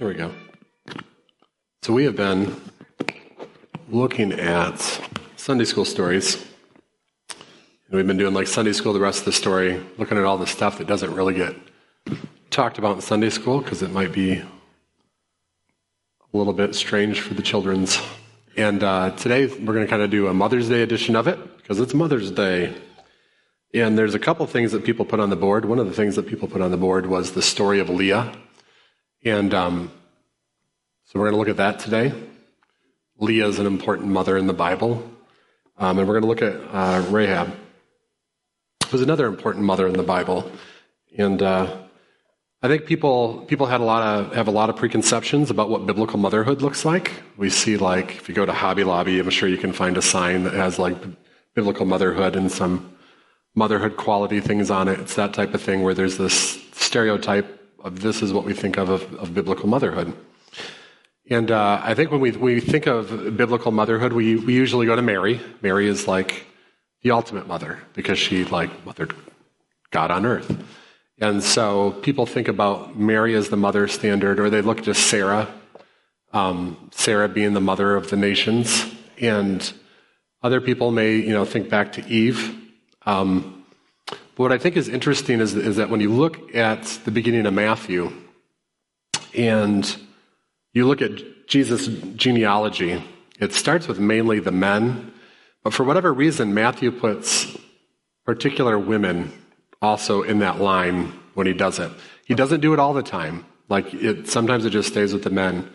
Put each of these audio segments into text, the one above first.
There we go. So we have been looking at Sunday school stories. And we've been doing like Sunday school, the rest of the story, looking at all the stuff that doesn't really get talked about in Sunday school because it might be a little bit strange for the children's. And uh, today we're going to kind of do a Mother's Day edition of it because it's Mother's Day. And there's a couple things that people put on the board. One of the things that people put on the board was the story of Leah. And um, so we're going to look at that today. Leah is an important mother in the Bible. Um, and we're going to look at uh, Rahab, who's another important mother in the Bible. And uh, I think people people had a lot of have a lot of preconceptions about what biblical motherhood looks like. We see like if you go to Hobby Lobby, I'm sure you can find a sign that has like biblical motherhood and some motherhood quality things on it. It's that type of thing where there's this stereotype of this is what we think of of, of biblical motherhood. And uh, I think when we, we think of biblical motherhood, we, we usually go to Mary. Mary is like the ultimate mother because she like mothered God on earth. And so people think about Mary as the mother standard, or they look to Sarah, um, Sarah being the mother of the nations. And other people may, you know, think back to Eve, um, what I think is interesting is, is that when you look at the beginning of Matthew and you look at Jesus' genealogy, it starts with mainly the men, but for whatever reason, Matthew puts particular women also in that line when he does it. He doesn't do it all the time. Like it, sometimes it just stays with the men,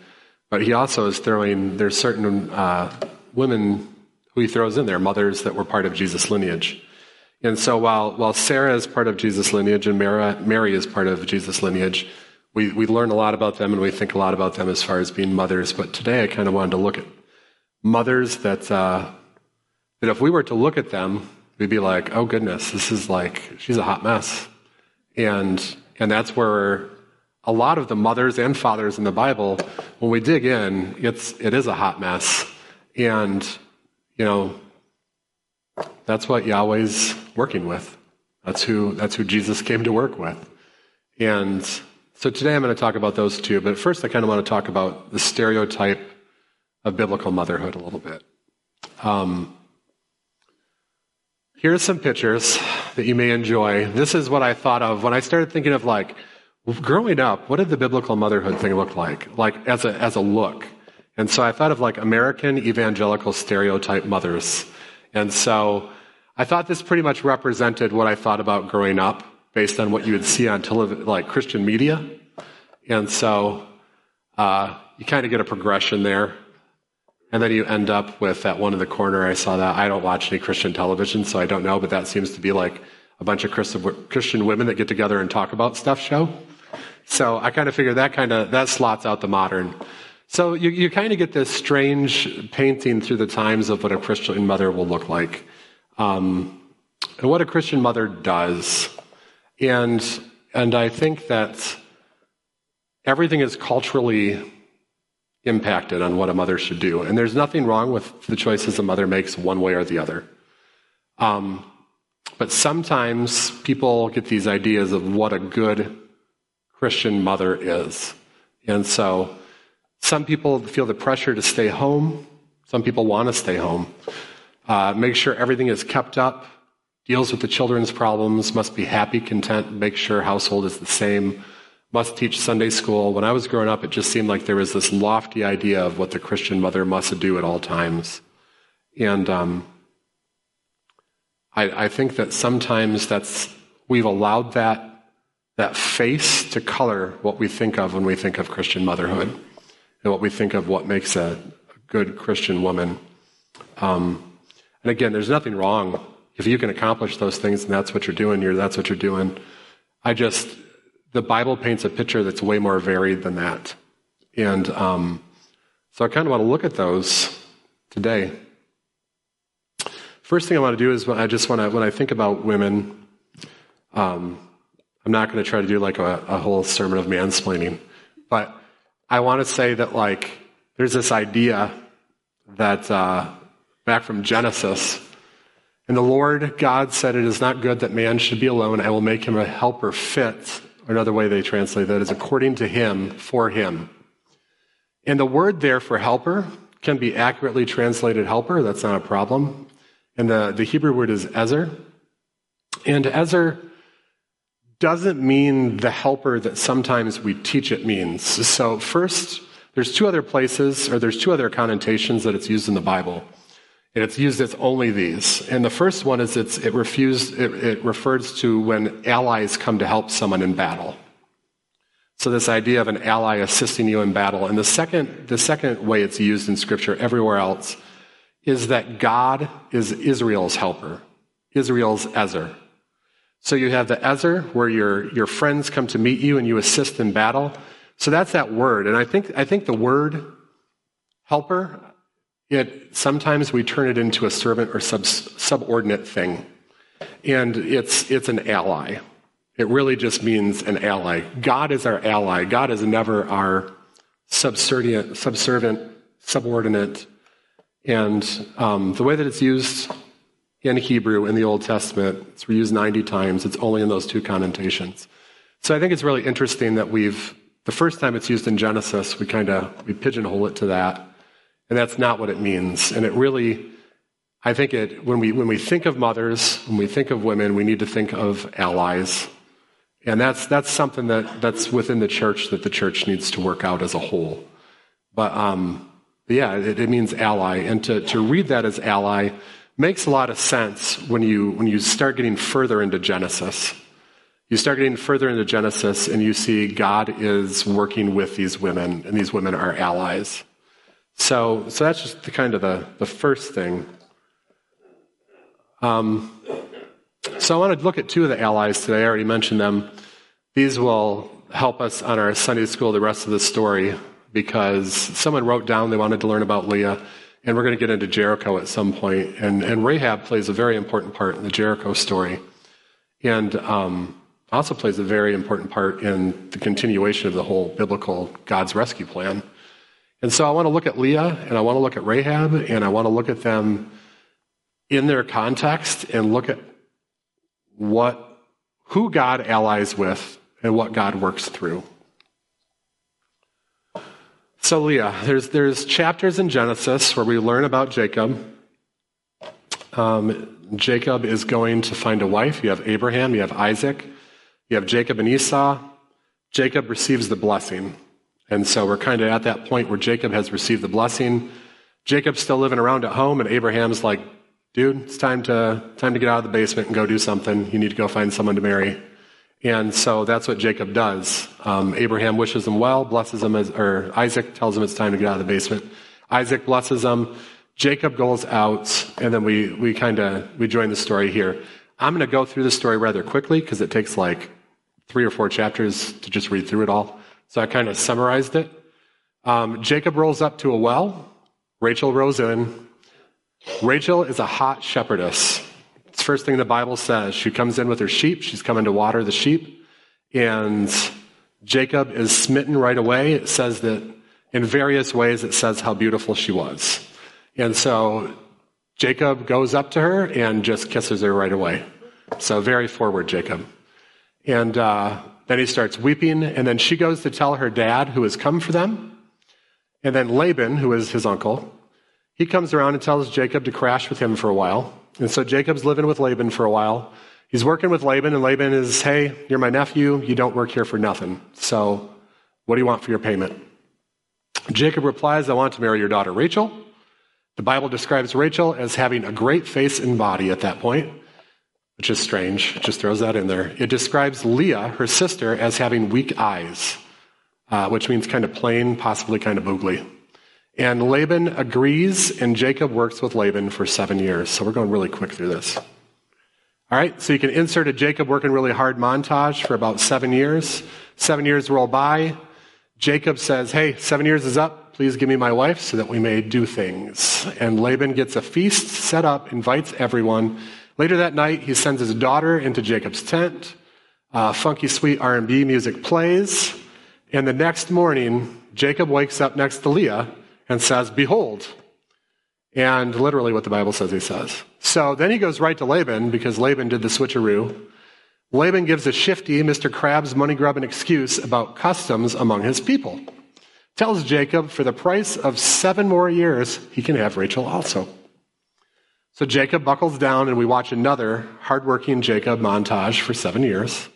but he also is throwing. There's certain uh, women who he throws in there, mothers that were part of Jesus' lineage. And so while, while Sarah is part of Jesus' lineage and Mary, is part of Jesus' lineage, we, we learn a lot about them and we think a lot about them as far as being mothers. But today I kind of wanted to look at mothers that, uh, that if we were to look at them, we'd be like, oh goodness, this is like, she's a hot mess. And, and that's where a lot of the mothers and fathers in the Bible, when we dig in, it's, it is a hot mess. And, you know, that's what Yahweh's working with. That's who, that's who Jesus came to work with. And so today I'm going to talk about those two, but first I kind of want to talk about the stereotype of biblical motherhood a little bit. Um, here's some pictures that you may enjoy. This is what I thought of when I started thinking of like, growing up, what did the biblical motherhood thing look like? Like as a, as a look. And so I thought of like American evangelical stereotype mothers. And so I thought this pretty much represented what I thought about growing up based on what you would see on television, like Christian media. And so uh, you kind of get a progression there. And then you end up with that one in the corner. I saw that. I don't watch any Christian television, so I don't know, but that seems to be like a bunch of Christian women that get together and talk about stuff show. So I kind of figure that kind of, that slots out the modern. So you, you kind of get this strange painting through the times of what a Christian mother will look like. Um, and what a Christian mother does. And, and I think that everything is culturally impacted on what a mother should do. And there's nothing wrong with the choices a mother makes one way or the other. Um, but sometimes people get these ideas of what a good Christian mother is. And so some people feel the pressure to stay home. Some people want to stay home. Uh, make sure everything is kept up, deals with the children's problems, must be happy, content, make sure household is the same, must teach Sunday school. When I was growing up, it just seemed like there was this lofty idea of what the Christian mother must do at all times. And um, I, I think that sometimes that's we've allowed that that face to color what we think of when we think of Christian motherhood and what we think of what makes a, good Christian woman. Um, and again, there's nothing wrong. If you can accomplish those things and that's what you're doing, you're, that's what you're doing. I just, the Bible paints a picture that's way more varied than that. And um, so I kind of want to look at those today. First thing I want to do is I just want to, when I think about women, um, I'm not going to try to do like a, a whole sermon of mansplaining, but I want to say that like there's this idea that uh, back from Genesis. And the Lord God said, It is not good that man should be alone. I will make him a helper fit. Another way they translate that is according to him, for him. And the word there for helper can be accurately translated helper. That's not a problem. And the, the Hebrew word is ezer. And ezer doesn't mean the helper that sometimes we teach it means. So, first, there's two other places, or there's two other connotations that it's used in the Bible. And it's used as only these. And the first one is it's, it, refused, it, it refers to when allies come to help someone in battle. So this idea of an ally assisting you in battle. And the second, the second way it's used in scripture everywhere else is that God is Israel's helper. Israel's Ezer. So you have the Ezer where your, your friends come to meet you and you assist in battle. So that's that word. And I think, I think the word helper, it, sometimes we turn it into a servant or sub, subordinate thing. And it's, it's an ally. It really just means an ally. God is our ally. God is never our subservient, subservient subordinate. And um, the way that it's used in Hebrew in the Old Testament, it's used 90 times. It's only in those two connotations. So I think it's really interesting that we've, the first time it's used in Genesis, we kind of, we pigeonhole it to that. And that's not what it means. And it really, I think it, when we, when we think of mothers, when we think of women, we need to think of allies and that's, that's something that, that's within the church that the church needs to work out as a whole. But, um, yeah, it, it means ally. And to, to read that as ally makes a lot of sense when you, when you start getting further into Genesis. You start getting further into Genesis and you see God is working with these women, and these women are allies. So, so that's just the kind of the, the first thing. Um, so I want to look at two of the allies today. I already mentioned them. These will help us on our Sunday school the rest of the story because someone wrote down they wanted to learn about Leah, and we're going to get into Jericho at some point. And, and Rahab plays a very important part in the Jericho story, and um, also plays a very important part in the continuation of the whole biblical God's rescue plan. And so I want to look at Leah, and I want to look at Rahab, and I want to look at them in their context and look at what, who God allies with and what God works through. So, Leah, there's, there's chapters in Genesis where we learn about Jacob. Um, Jacob is going to find a wife. You have Abraham, you have Isaac, you have Jacob and Esau. Jacob receives the blessing. And so we're kind of at that point where Jacob has received the blessing. Jacob's still living around at home, and Abraham's like, dude, it's time to, time to get out of the basement and go do something. You need to go find someone to marry. And so that's what Jacob does. Um, Abraham wishes him well, blesses him, as, or Isaac tells him it's time to get out of the basement. Isaac blesses him. Jacob goes out, and then we, we kind of, we join the story here. I'm going to go through the story rather quickly because it takes like three or four chapters to just read through it all. So I kind of summarized it. Um, Jacob rolls up to a well. Rachel rolls in. Rachel is a hot shepherdess. It's the first thing the Bible says. She comes in with her sheep. She's coming to water the sheep. And Jacob is smitten right away. It says that in various ways, it says how beautiful she was. And so Jacob goes up to her and just kisses her right away. So very forward, Jacob. And uh, then he starts weeping. And then she goes to tell her dad, who has come for them. And then Laban, who is his uncle, he comes around and tells Jacob to crash with him for a while. And so Jacob's living with Laban for a while. He's working with Laban, and Laban is, hey, you're my nephew. You don't work here for nothing. So what do you want for your payment? Jacob replies, I want to marry your daughter Rachel. The Bible describes Rachel as having a great face and body at that point, which is strange. It just throws that in there. It describes Leah, her sister, as having weak eyes, uh, which means kind of plain, possibly kind of boogly. And Laban agrees, and Jacob works with Laban for seven years. So we're going really quick through this. All right, so you can insert a Jacob working really hard montage for about seven years. Seven years roll by. Jacob says, Hey, seven years is up. Please give me my wife so that we may do things. And Laban gets a feast set up, invites everyone. Later that night, he sends his daughter into Jacob's tent. Uh, funky, sweet R&B music plays. And the next morning, Jacob wakes up next to Leah and says, Behold. And literally what the Bible says he says. So then he goes right to Laban because Laban did the switcheroo. Laban gives a shifty Mr. Krabs money grubbing excuse about customs among his people. tells Jacob for the price of seven more years, he can have Rachel also. So Jacob buckles down, and we watch another hardworking Jacob montage for seven years.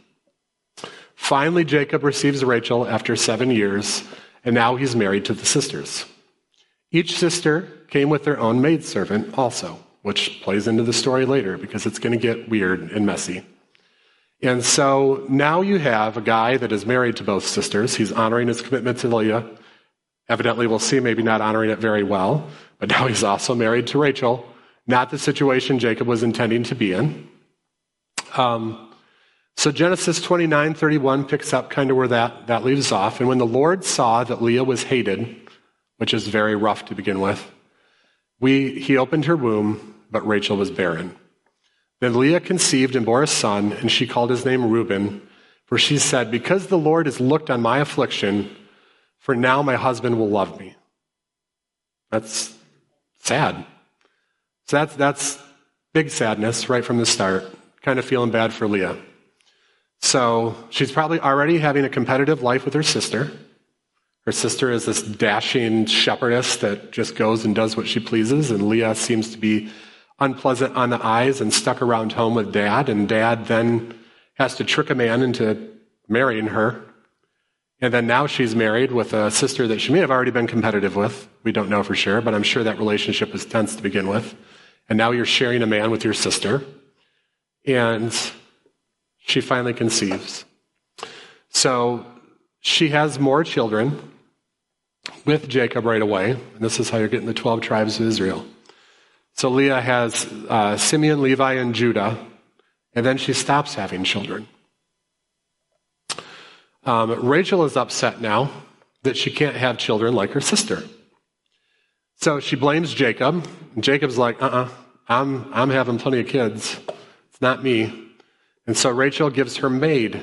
Finally, Jacob receives Rachel after seven years, and now he's married to the sisters. Each sister came with their own maidservant also, which plays into the story later because it's going to get weird and messy. And so now you have a guy that is married to both sisters. He's honoring his commitment to Leah. Evidently, we'll see, maybe not honoring it very well, but now he's also married to Rachel. Not the situation Jacob was intending to be in. Um, so Genesis 29 31 picks up kind of where that, that leaves off. And when the Lord saw that Leah was hated, which is very rough to begin with, we, he opened her womb, but Rachel was barren. Then Leah conceived and bore a son, and she called his name Reuben, for she said, Because the Lord has looked on my affliction, for now my husband will love me. That's sad. So that's, that's big sadness right from the start, kind of feeling bad for Leah. So she's probably already having a competitive life with her sister. Her sister is this dashing shepherdess that just goes and does what she pleases, and Leah seems to be unpleasant on the eyes and stuck around home with dad, and dad then has to trick a man into marrying her. And then now she's married with a sister that she may have already been competitive with. We don't know for sure, but I'm sure that relationship was tense to begin with. And now you're sharing a man with your sister. And she finally conceives. So she has more children with Jacob right away. And this is how you're getting the 12 tribes of Israel. So Leah has uh, Simeon, Levi, and Judah, and then she stops having children. Um, Rachel is upset now that she can't have children like her sister. So she blames Jacob. Jacob's like, uh uh-uh, uh, i am I'm having plenty of kids. It's not me. And so Rachel gives her maid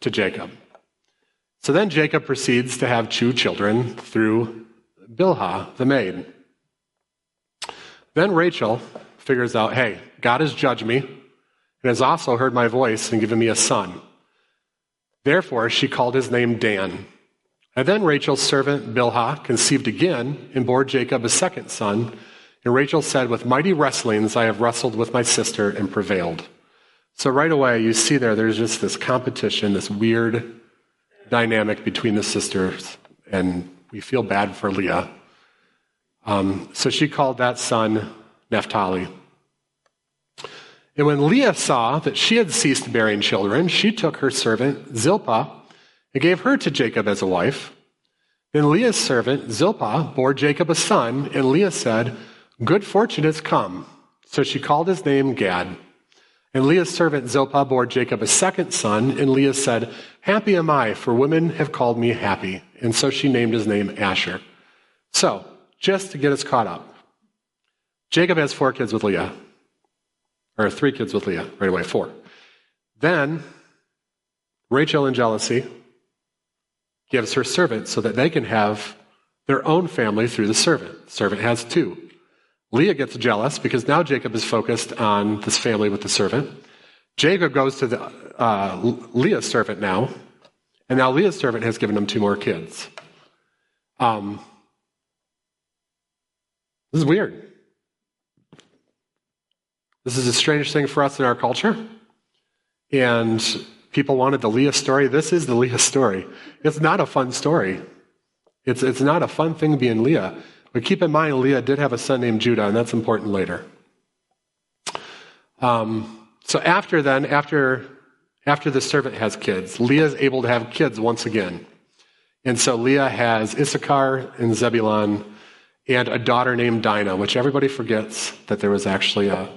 to Jacob. So then Jacob proceeds to have two children through Bilhah, the maid. Then Rachel figures out hey, God has judged me and has also heard my voice and given me a son. Therefore, she called his name Dan. And then Rachel's servant Bilhah conceived again and bore Jacob a second son. And Rachel said, With mighty wrestlings I have wrestled with my sister and prevailed. So right away, you see there, there's just this competition, this weird dynamic between the sisters, and we feel bad for Leah. Um, so she called that son Naphtali. And when Leah saw that she had ceased bearing children, she took her servant Zilpah and gave her to Jacob as a wife. Then Leah's servant Zilpah bore Jacob a son, and Leah said, Good fortune has come. So she called his name Gad. And Leah's servant Zilpah bore Jacob a second son, and Leah said, Happy am I, for women have called me happy. And so she named his name Asher. So, just to get us caught up, Jacob has four kids with Leah, or three kids with Leah, right away, four. Then, Rachel, in jealousy, gives her servant so that they can have their own family through the servant. Servant has two. Leah gets jealous because now Jacob is focused on this family with the servant. Jacob goes to the, uh, Leah's servant now, and now Leah's servant has given him two more kids. Um, this is weird. This is a strange thing for us in our culture. And people wanted the Leah story. This is the Leah story. It's not a fun story. It's, it's not a fun thing being Leah. But keep in mind, Leah did have a son named Judah, and that's important later. Um, so after then, after after the servant has kids, Leah is able to have kids once again. And so Leah has Issachar and Zebulon and a daughter named Dinah, which everybody forgets that there was actually a,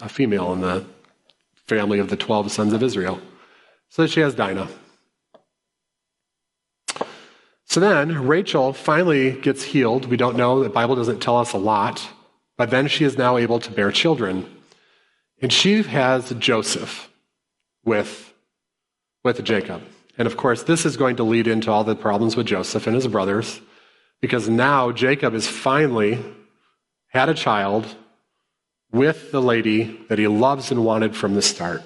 a female in the family of the 12 sons of Israel. So she has Dinah. So then Rachel finally gets healed. We don't know, the Bible doesn't tell us a lot, but then she is now able to bear children. And she has Joseph with, with Jacob. And of course, this is going to lead into all the problems with Joseph and his brothers, because now Jacob has finally had a child with the lady that he loves and wanted from the start.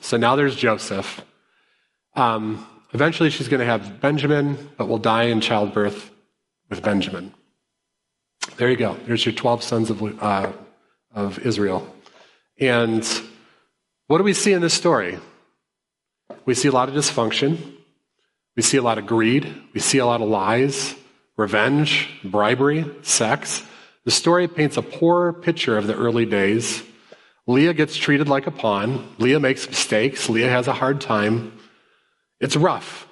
So now there's Joseph. Um, Eventually, she's going to have Benjamin, but will die in childbirth with Benjamin. There you go. There's your 12 sons of, uh, of Israel. And what do we see in this story? We see a lot of dysfunction. We see a lot of greed. We see a lot of lies, revenge, bribery, sex. The story paints a poor picture of the early days. Leah gets treated like a pawn. Leah makes mistakes. Leah has a hard time. It's rough.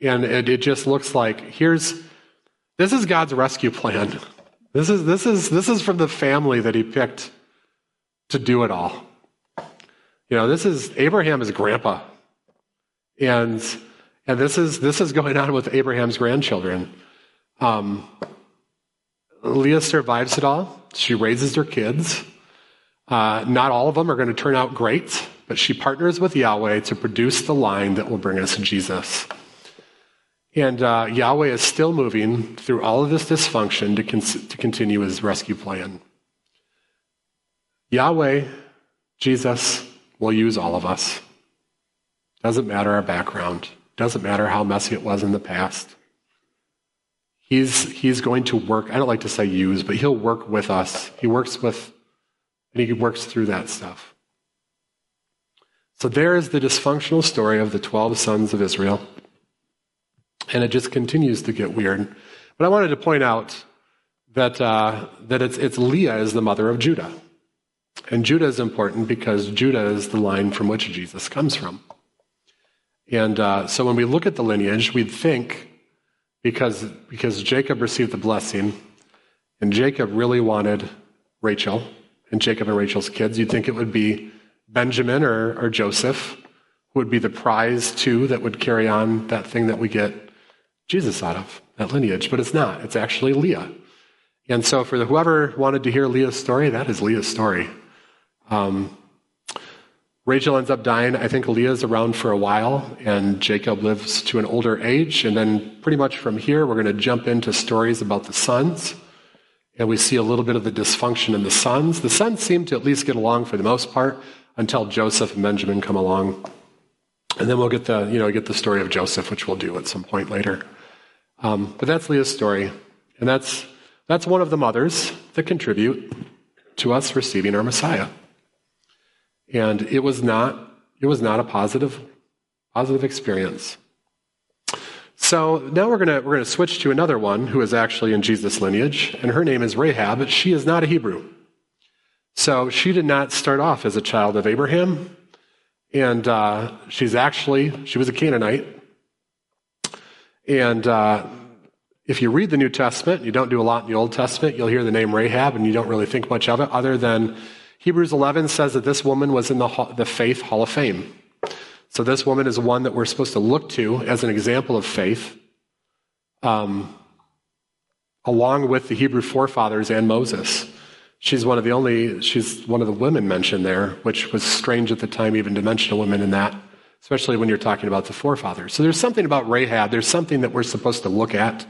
And it, it just looks like here's this is God's rescue plan. This is, this, is, this is from the family that he picked to do it all. You know, this is Abraham is grandpa. And, and this, is, this is going on with Abraham's grandchildren. Um, Leah survives it all. She raises her kids. Uh, not all of them are going to turn out great, but she partners with Yahweh to produce the line that will bring us Jesus. And uh, Yahweh is still moving through all of this dysfunction to, con- to continue his rescue plan. Yahweh, Jesus, will use all of us. Doesn't matter our background, doesn't matter how messy it was in the past. He's, he's going to work, I don't like to say use, but he'll work with us. He works with, and he works through that stuff. So there is the dysfunctional story of the 12 sons of Israel. And it just continues to get weird. But I wanted to point out that, uh, that it's, it's Leah is the mother of Judah. And Judah is important because Judah is the line from which Jesus comes from. And uh, so when we look at the lineage, we'd think because, because Jacob received the blessing, and Jacob really wanted Rachel, and Jacob and Rachel's kids, you'd think it would be Benjamin or, or Joseph, would be the prize too that would carry on that thing that we get Jesus out of, that lineage, but it's not. It's actually Leah. And so, for the, whoever wanted to hear Leah's story, that is Leah's story. Um, Rachel ends up dying. I think Leah's around for a while, and Jacob lives to an older age. And then, pretty much from here, we're going to jump into stories about the sons. And we see a little bit of the dysfunction in the sons. The sons seem to at least get along for the most part until Joseph and Benjamin come along. And then we'll get the, you know, get the story of Joseph, which we'll do at some point later. Um, but that's Leah's story. And that's, that's one of the mothers that contribute to us receiving our Messiah. And it was not, it was not a positive, positive experience. So now we're going to we're gonna switch to another one who is actually in Jesus' lineage, and her name is Rahab. She is not a Hebrew. So she did not start off as a child of Abraham, and uh, she's actually, she was a Canaanite. And uh, if you read the New Testament, you don't do a lot in the Old Testament, you'll hear the name Rahab and you don't really think much of it, other than Hebrews 11 says that this woman was in the, the faith hall of fame. So this woman is one that we're supposed to look to as an example of faith, um, along with the Hebrew forefathers and Moses. She's one of the only, she's one of the women mentioned there, which was strange at the time even to mention a woman in that especially when you're talking about the forefathers. So there's something about Rahab, there's something that we're supposed to look at.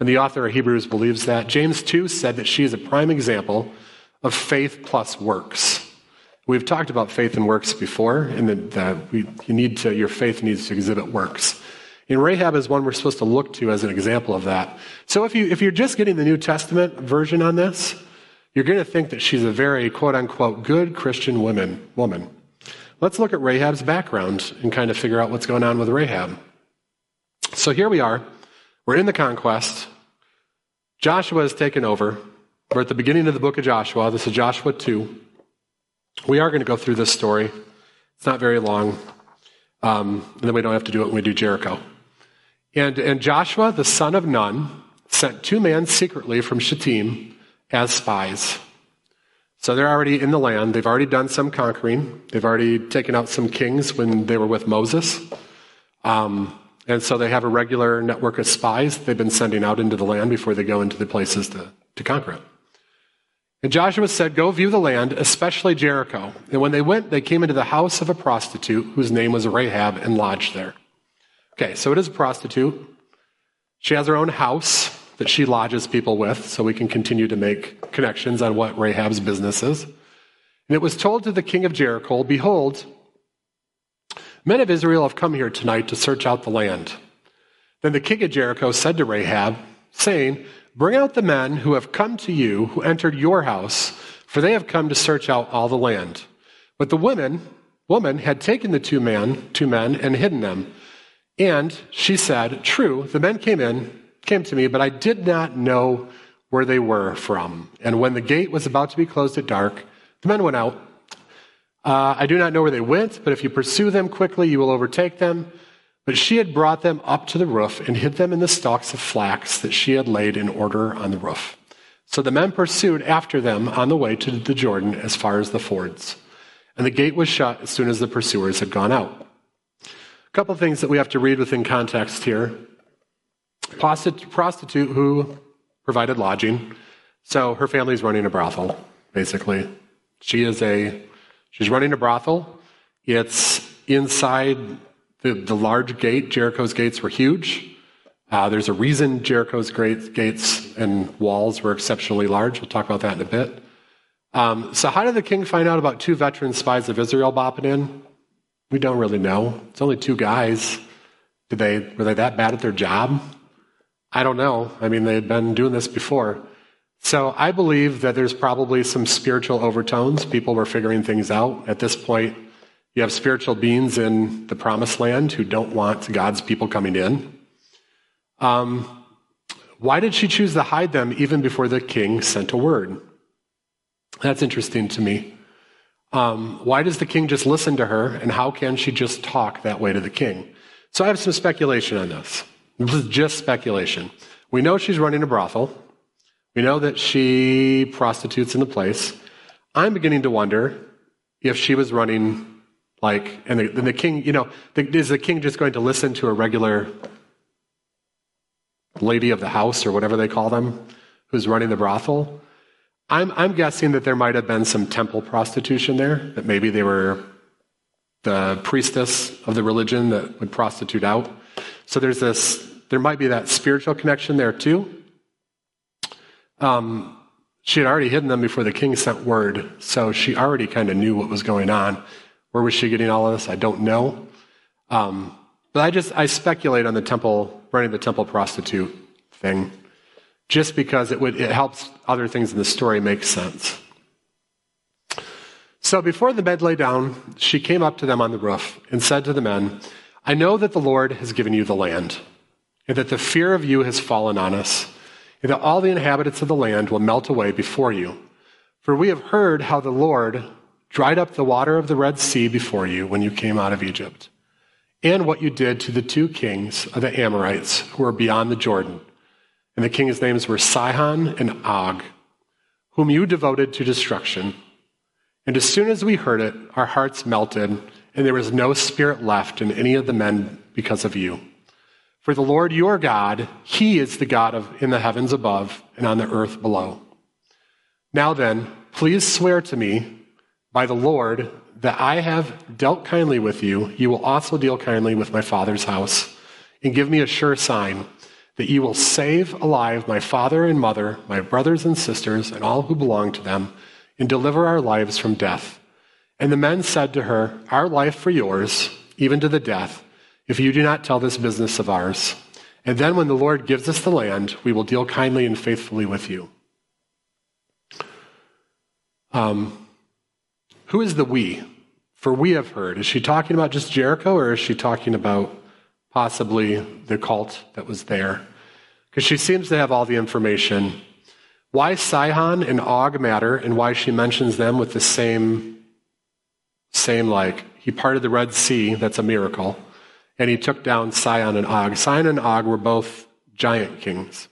And the author of Hebrews believes that. James 2 said that she is a prime example of faith plus works. We've talked about faith and works before, and that, you need to, your faith needs to exhibit works. And Rahab is one we're supposed to look to as an example of that. So if, you, if you're just getting the New Testament version on this, you're going to think that she's a very quote unquote good Christian woman. woman. Let's look at Rahab's background and kind of figure out what's going on with Rahab. So here we are. We're in the conquest. Joshua has taken over. We're at the beginning of the book of Joshua. This is Joshua 2. We are going to go through this story. It's not very long. Um, and then we don't have to do it when we do Jericho. And, and Joshua, the son of Nun, sent two men secretly from Shittim as spies. So they're already in the land. They've already done some conquering. They've already taken out some kings when they were with Moses. Um, and so they have a regular network of spies they've been sending out into the land before they go into the places to, to conquer it. And Joshua said, Go view the land, especially Jericho. And when they went, they came into the house of a prostitute whose name was Rahab and lodged there. Okay, so it is a prostitute. She has her own house that she lodges people with so we can continue to make connections on what Rahab's business is. And it was told to the king of Jericho, Behold, Men of Israel have come here tonight to search out the land. Then the king of Jericho said to Rahab, saying, Bring out the men who have come to you, who entered your house, for they have come to search out all the land. But the woman, woman had taken the two men, two men and hidden them. And she said, True, the men came in, came to me, but I did not know where they were from. And when the gate was about to be closed at dark, the men went out. Uh, I do not know where they went, but if you pursue them quickly, you will overtake them. But she had brought them up to the roof and hid them in the stalks of flax that she had laid in order on the roof. So the men pursued after them on the way to the Jordan as far as the fords. And the gate was shut as soon as the pursuers had gone out. A couple of things that we have to read within context here. Prostitute who provided lodging. So her family's running a brothel, basically. She is a, she's running a brothel. It's inside the, the large gate. Jericho's gates were huge. Uh, there's a reason Jericho's great gates and walls were exceptionally large. We'll talk about that in a bit. Um, so, how did the king find out about two veteran spies of Israel bopping in? We don't really know. It's only two guys. Did they were they that bad at their job? I don't know. I mean, they had been doing this before. So I believe that there's probably some spiritual overtones. People were figuring things out. At this point, you have spiritual beings in the promised land who don't want God's people coming in. Um, why did she choose to hide them even before the king sent a word? That's interesting to me. Um, why does the king just listen to her, and how can she just talk that way to the king? So I have some speculation on this. This is just speculation. We know she's running a brothel. We know that she prostitutes in the place. I'm beginning to wonder if she was running like, and the, and the king, you know, the, is the king just going to listen to a regular lady of the house or whatever they call them who's running the brothel? I'm, I'm guessing that there might have been some temple prostitution there, that maybe they were the priestess of the religion that would prostitute out. So there's this, there might be that spiritual connection there too. Um, she had already hidden them before the king sent word, so she already kind of knew what was going on. Where was she getting all of this? I don't know. Um, but I just I speculate on the temple running the temple prostitute thing, just because it would it helps other things in the story make sense. So before the bed lay down, she came up to them on the roof and said to the men, I know that the Lord has given you the land, and that the fear of you has fallen on us, and that all the inhabitants of the land will melt away before you. For we have heard how the Lord dried up the water of the Red Sea before you when you came out of Egypt, and what you did to the two kings of the Amorites who were beyond the Jordan. And the kings' names were Sihon and Og, whom you devoted to destruction. And as soon as we heard it, our hearts melted and there was no spirit left in any of the men because of you. For the Lord your God, He is the God of in the heavens above and on the earth below. Now then, please swear to me by the Lord that I have dealt kindly with you, you will also deal kindly with my father's house, and give me a sure sign that you will save alive my father and mother, my brothers and sisters, and all who belong to them, and deliver our lives from death. And the men said to her, Our life for yours, even to the death, if you do not tell this business of ours. And then when the Lord gives us the land, we will deal kindly and faithfully with you. Um, who is the we? For we have heard. Is she talking about just Jericho or is she talking about possibly the cult that was there? Because she seems to have all the information. Why Sihon and Og matter and why she mentions them with the same same like, he parted the Red Sea, that's a miracle, and he took down Sihon and Og. Sihon and Og were both giant kings.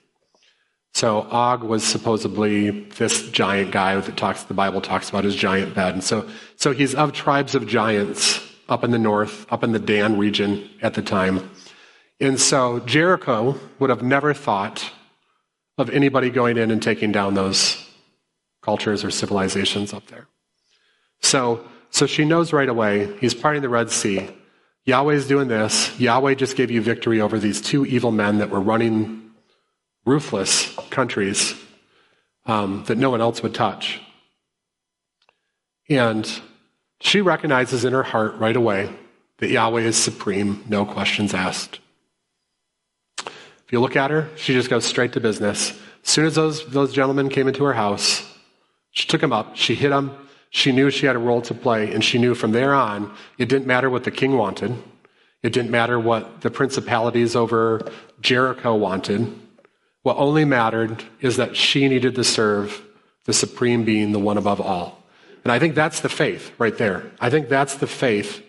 So Og was supposedly this giant guy that talks, the Bible talks about his giant bed. And so, so he's of tribes of giants up in the north, up in the Dan region at the time. And so Jericho would have never thought of anybody going in and taking down those cultures or civilizations up there. So so she knows right away he's parting the Red Sea. Yahweh's doing this. Yahweh just gave you victory over these two evil men that were running ruthless countries um, that no one else would touch. And she recognizes in her heart right away that Yahweh is supreme, no questions asked. If you look at her, she just goes straight to business. As soon as those, those gentlemen came into her house, she took them up, she hit them, she knew she had a role to play, and she knew from there on it didn't matter what the king wanted, it didn't matter what the principalities over Jericho wanted. What only mattered is that she needed to serve the supreme being, the one above all. And I think that's the faith right there. I think that's the faith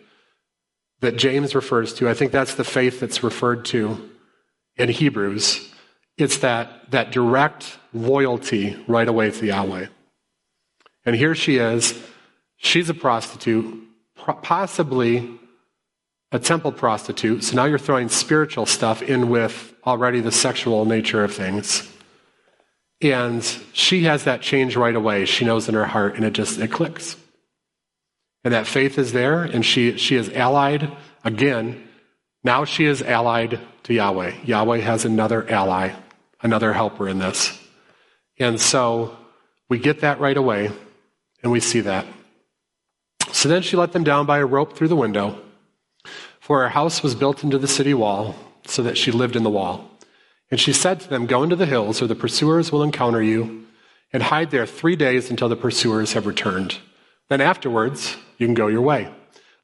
that James refers to. I think that's the faith that's referred to in Hebrews. It's that, that direct loyalty right away to Yahweh. And here she is. She's a prostitute, possibly a temple prostitute. So now you're throwing spiritual stuff in with already the sexual nature of things. And she has that change right away. She knows in her heart, and it just it clicks. And that faith is there, and she she is allied again. Now she is allied to Yahweh. Yahweh has another ally, another helper in this. And so we get that right away, and we see that. So then she let them down by a rope through the window, for her house was built into the city wall, so that she lived in the wall. And she said to them, Go into the hills, or the pursuers will encounter you, and hide there three days until the pursuers have returned. Then afterwards, you can go your way.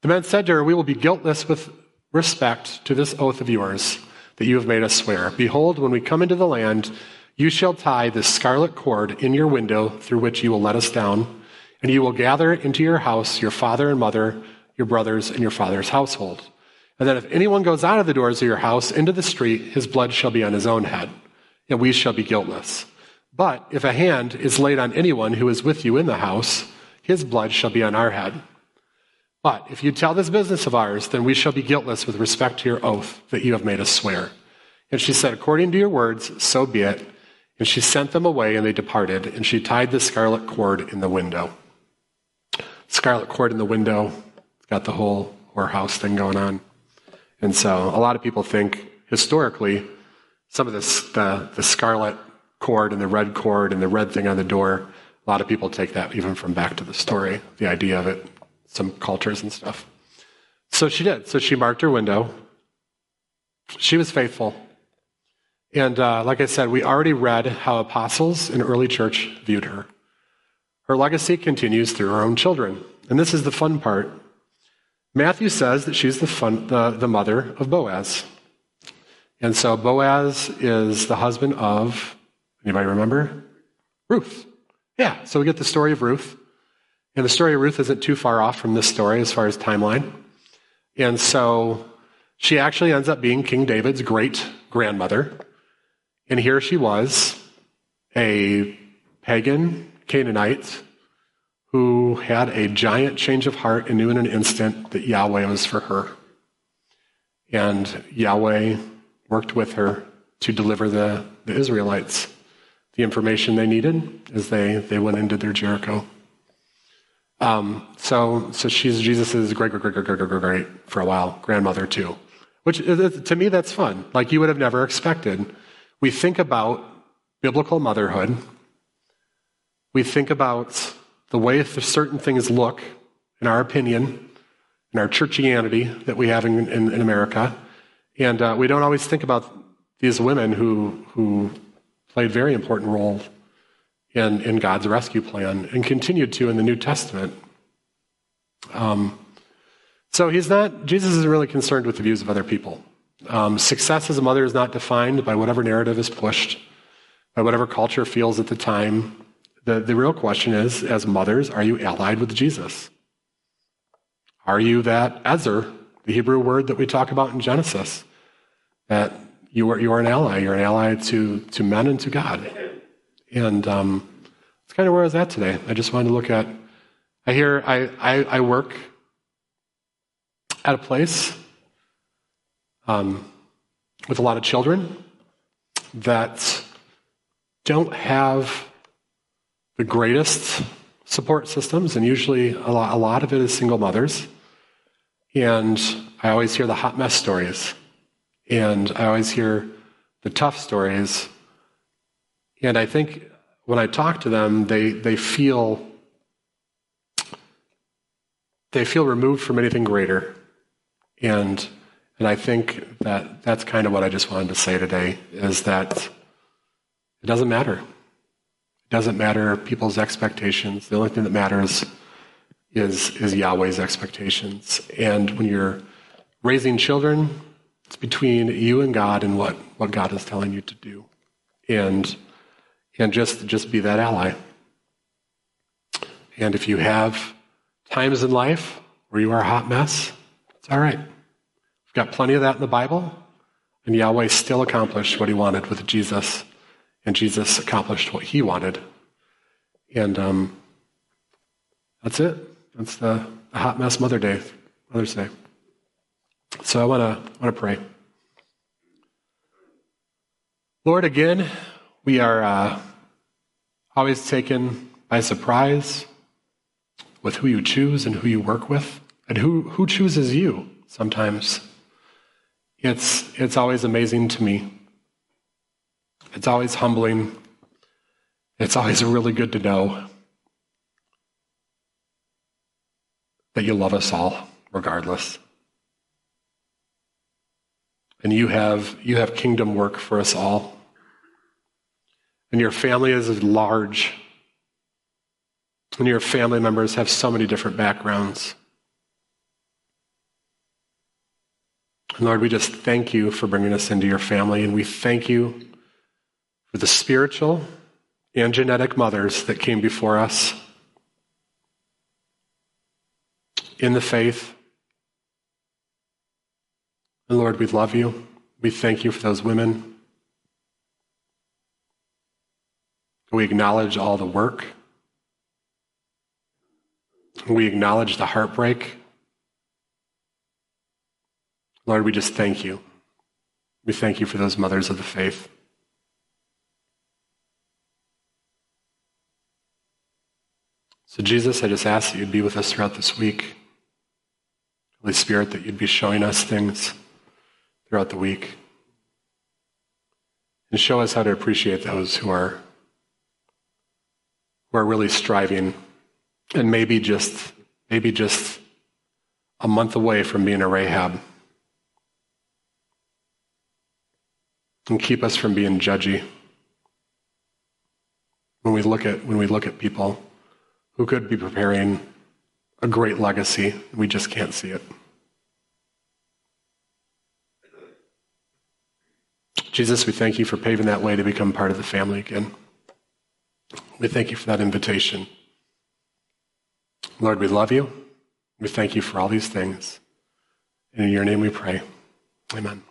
The men said to her, We will be guiltless with respect to this oath of yours that you have made us swear. Behold, when we come into the land, you shall tie this scarlet cord in your window through which you will let us down, and you will gather into your house your father and mother, your brothers, and your father's household. And that if anyone goes out of the doors of your house into the street, his blood shall be on his own head, and we shall be guiltless. But if a hand is laid on anyone who is with you in the house, his blood shall be on our head. But if you tell this business of ours, then we shall be guiltless with respect to your oath that you have made us swear. And she said, According to your words, so be it. And she sent them away, and they departed, and she tied the scarlet cord in the window. Scarlet cord in the window, it's got the whole whorehouse thing going on. And so a lot of people think historically, some of this, the, the scarlet cord and the red cord and the red thing on the door, a lot of people take that even from back to the story, the idea of it, some cultures and stuff. So she did. So she marked her window. She was faithful. And uh, like I said, we already read how apostles in early church viewed her. Her legacy continues through her own children. And this is the fun part. Matthew says that she's the, fun, the, the mother of Boaz. And so Boaz is the husband of, anybody remember? Ruth. Yeah, so we get the story of Ruth. And the story of Ruth isn't too far off from this story as far as timeline. And so she actually ends up being King David's great grandmother. And here she was, a pagan Canaanite who had a giant change of heart and knew in an instant that Yahweh was for her. And Yahweh worked with her to deliver the, the Israelites the information they needed as they, they went into their Jericho. Um, so, so she's Jesus' great, great, great, great, great, great, great, for a while, grandmother too. Which, to me, that's fun. Like you would have never expected. We think about biblical motherhood. We think about the way certain things look, in our opinion, in our churchianity that we have in, in, in America. And uh, we don't always think about these women who, who played very important role in, in God's rescue plan and continued to in the New Testament. Um, so he's not, Jesus isn't really concerned with the views of other people. Um, success as a mother is not defined by whatever narrative is pushed, by whatever culture feels at the time. The, the real question is, as mothers, are you allied with Jesus? Are you that Ezer, the Hebrew word that we talk about in Genesis? That you are, you are an ally. You're an ally to, to men and to God. And um, it's kind of where I was at today. I just wanted to look at, I hear, I, I, I work at a place um, with a lot of children that don't have the greatest support systems, and usually a lot, a lot of it is single mothers. And I always hear the hot mess stories, and I always hear the tough stories. And I think when I talk to them, they, they feel they feel removed from anything greater. And, and I think that that's kind of what I just wanted to say today is that it doesn't matter. Doesn't matter people's expectations. The only thing that matters is, is Yahweh's expectations. And when you're raising children, it's between you and God and what, what God is telling you to do. And, and just, just be that ally. And if you have times in life where you are a hot mess, it's all right. We've got plenty of that in the Bible. And Yahweh still accomplished what he wanted with Jesus. And Jesus accomplished what he wanted. And um, that's it. That's the, the hot mess Mother Day, Mother's Day. So I want to want to pray. Lord, again, we are uh, always taken by surprise with who you choose and who you work with, and who who chooses you. Sometimes it's it's always amazing to me. It's always humbling. It's always really good to know that you love us all, regardless. And you have, you have kingdom work for us all. And your family is large. And your family members have so many different backgrounds. And Lord, we just thank you for bringing us into your family. And we thank you for the spiritual and genetic mothers that came before us in the faith and Lord, we love you. We thank you for those women. We acknowledge all the work. We acknowledge the heartbreak. Lord, we just thank you. We thank you for those mothers of the faith. So, Jesus, I just ask that you'd be with us throughout this week. Holy Spirit, that you'd be showing us things throughout the week. And show us how to appreciate those who are who are really striving and maybe just maybe just a month away from being a Rahab. And keep us from being judgy. When we look at when we look at people who could be preparing a great legacy, we just can't see it. Jesus, we thank you for paving that way to become part of the family again. We thank you for that invitation. Lord, we love you. We thank you for all these things. And in your name we pray. Amen.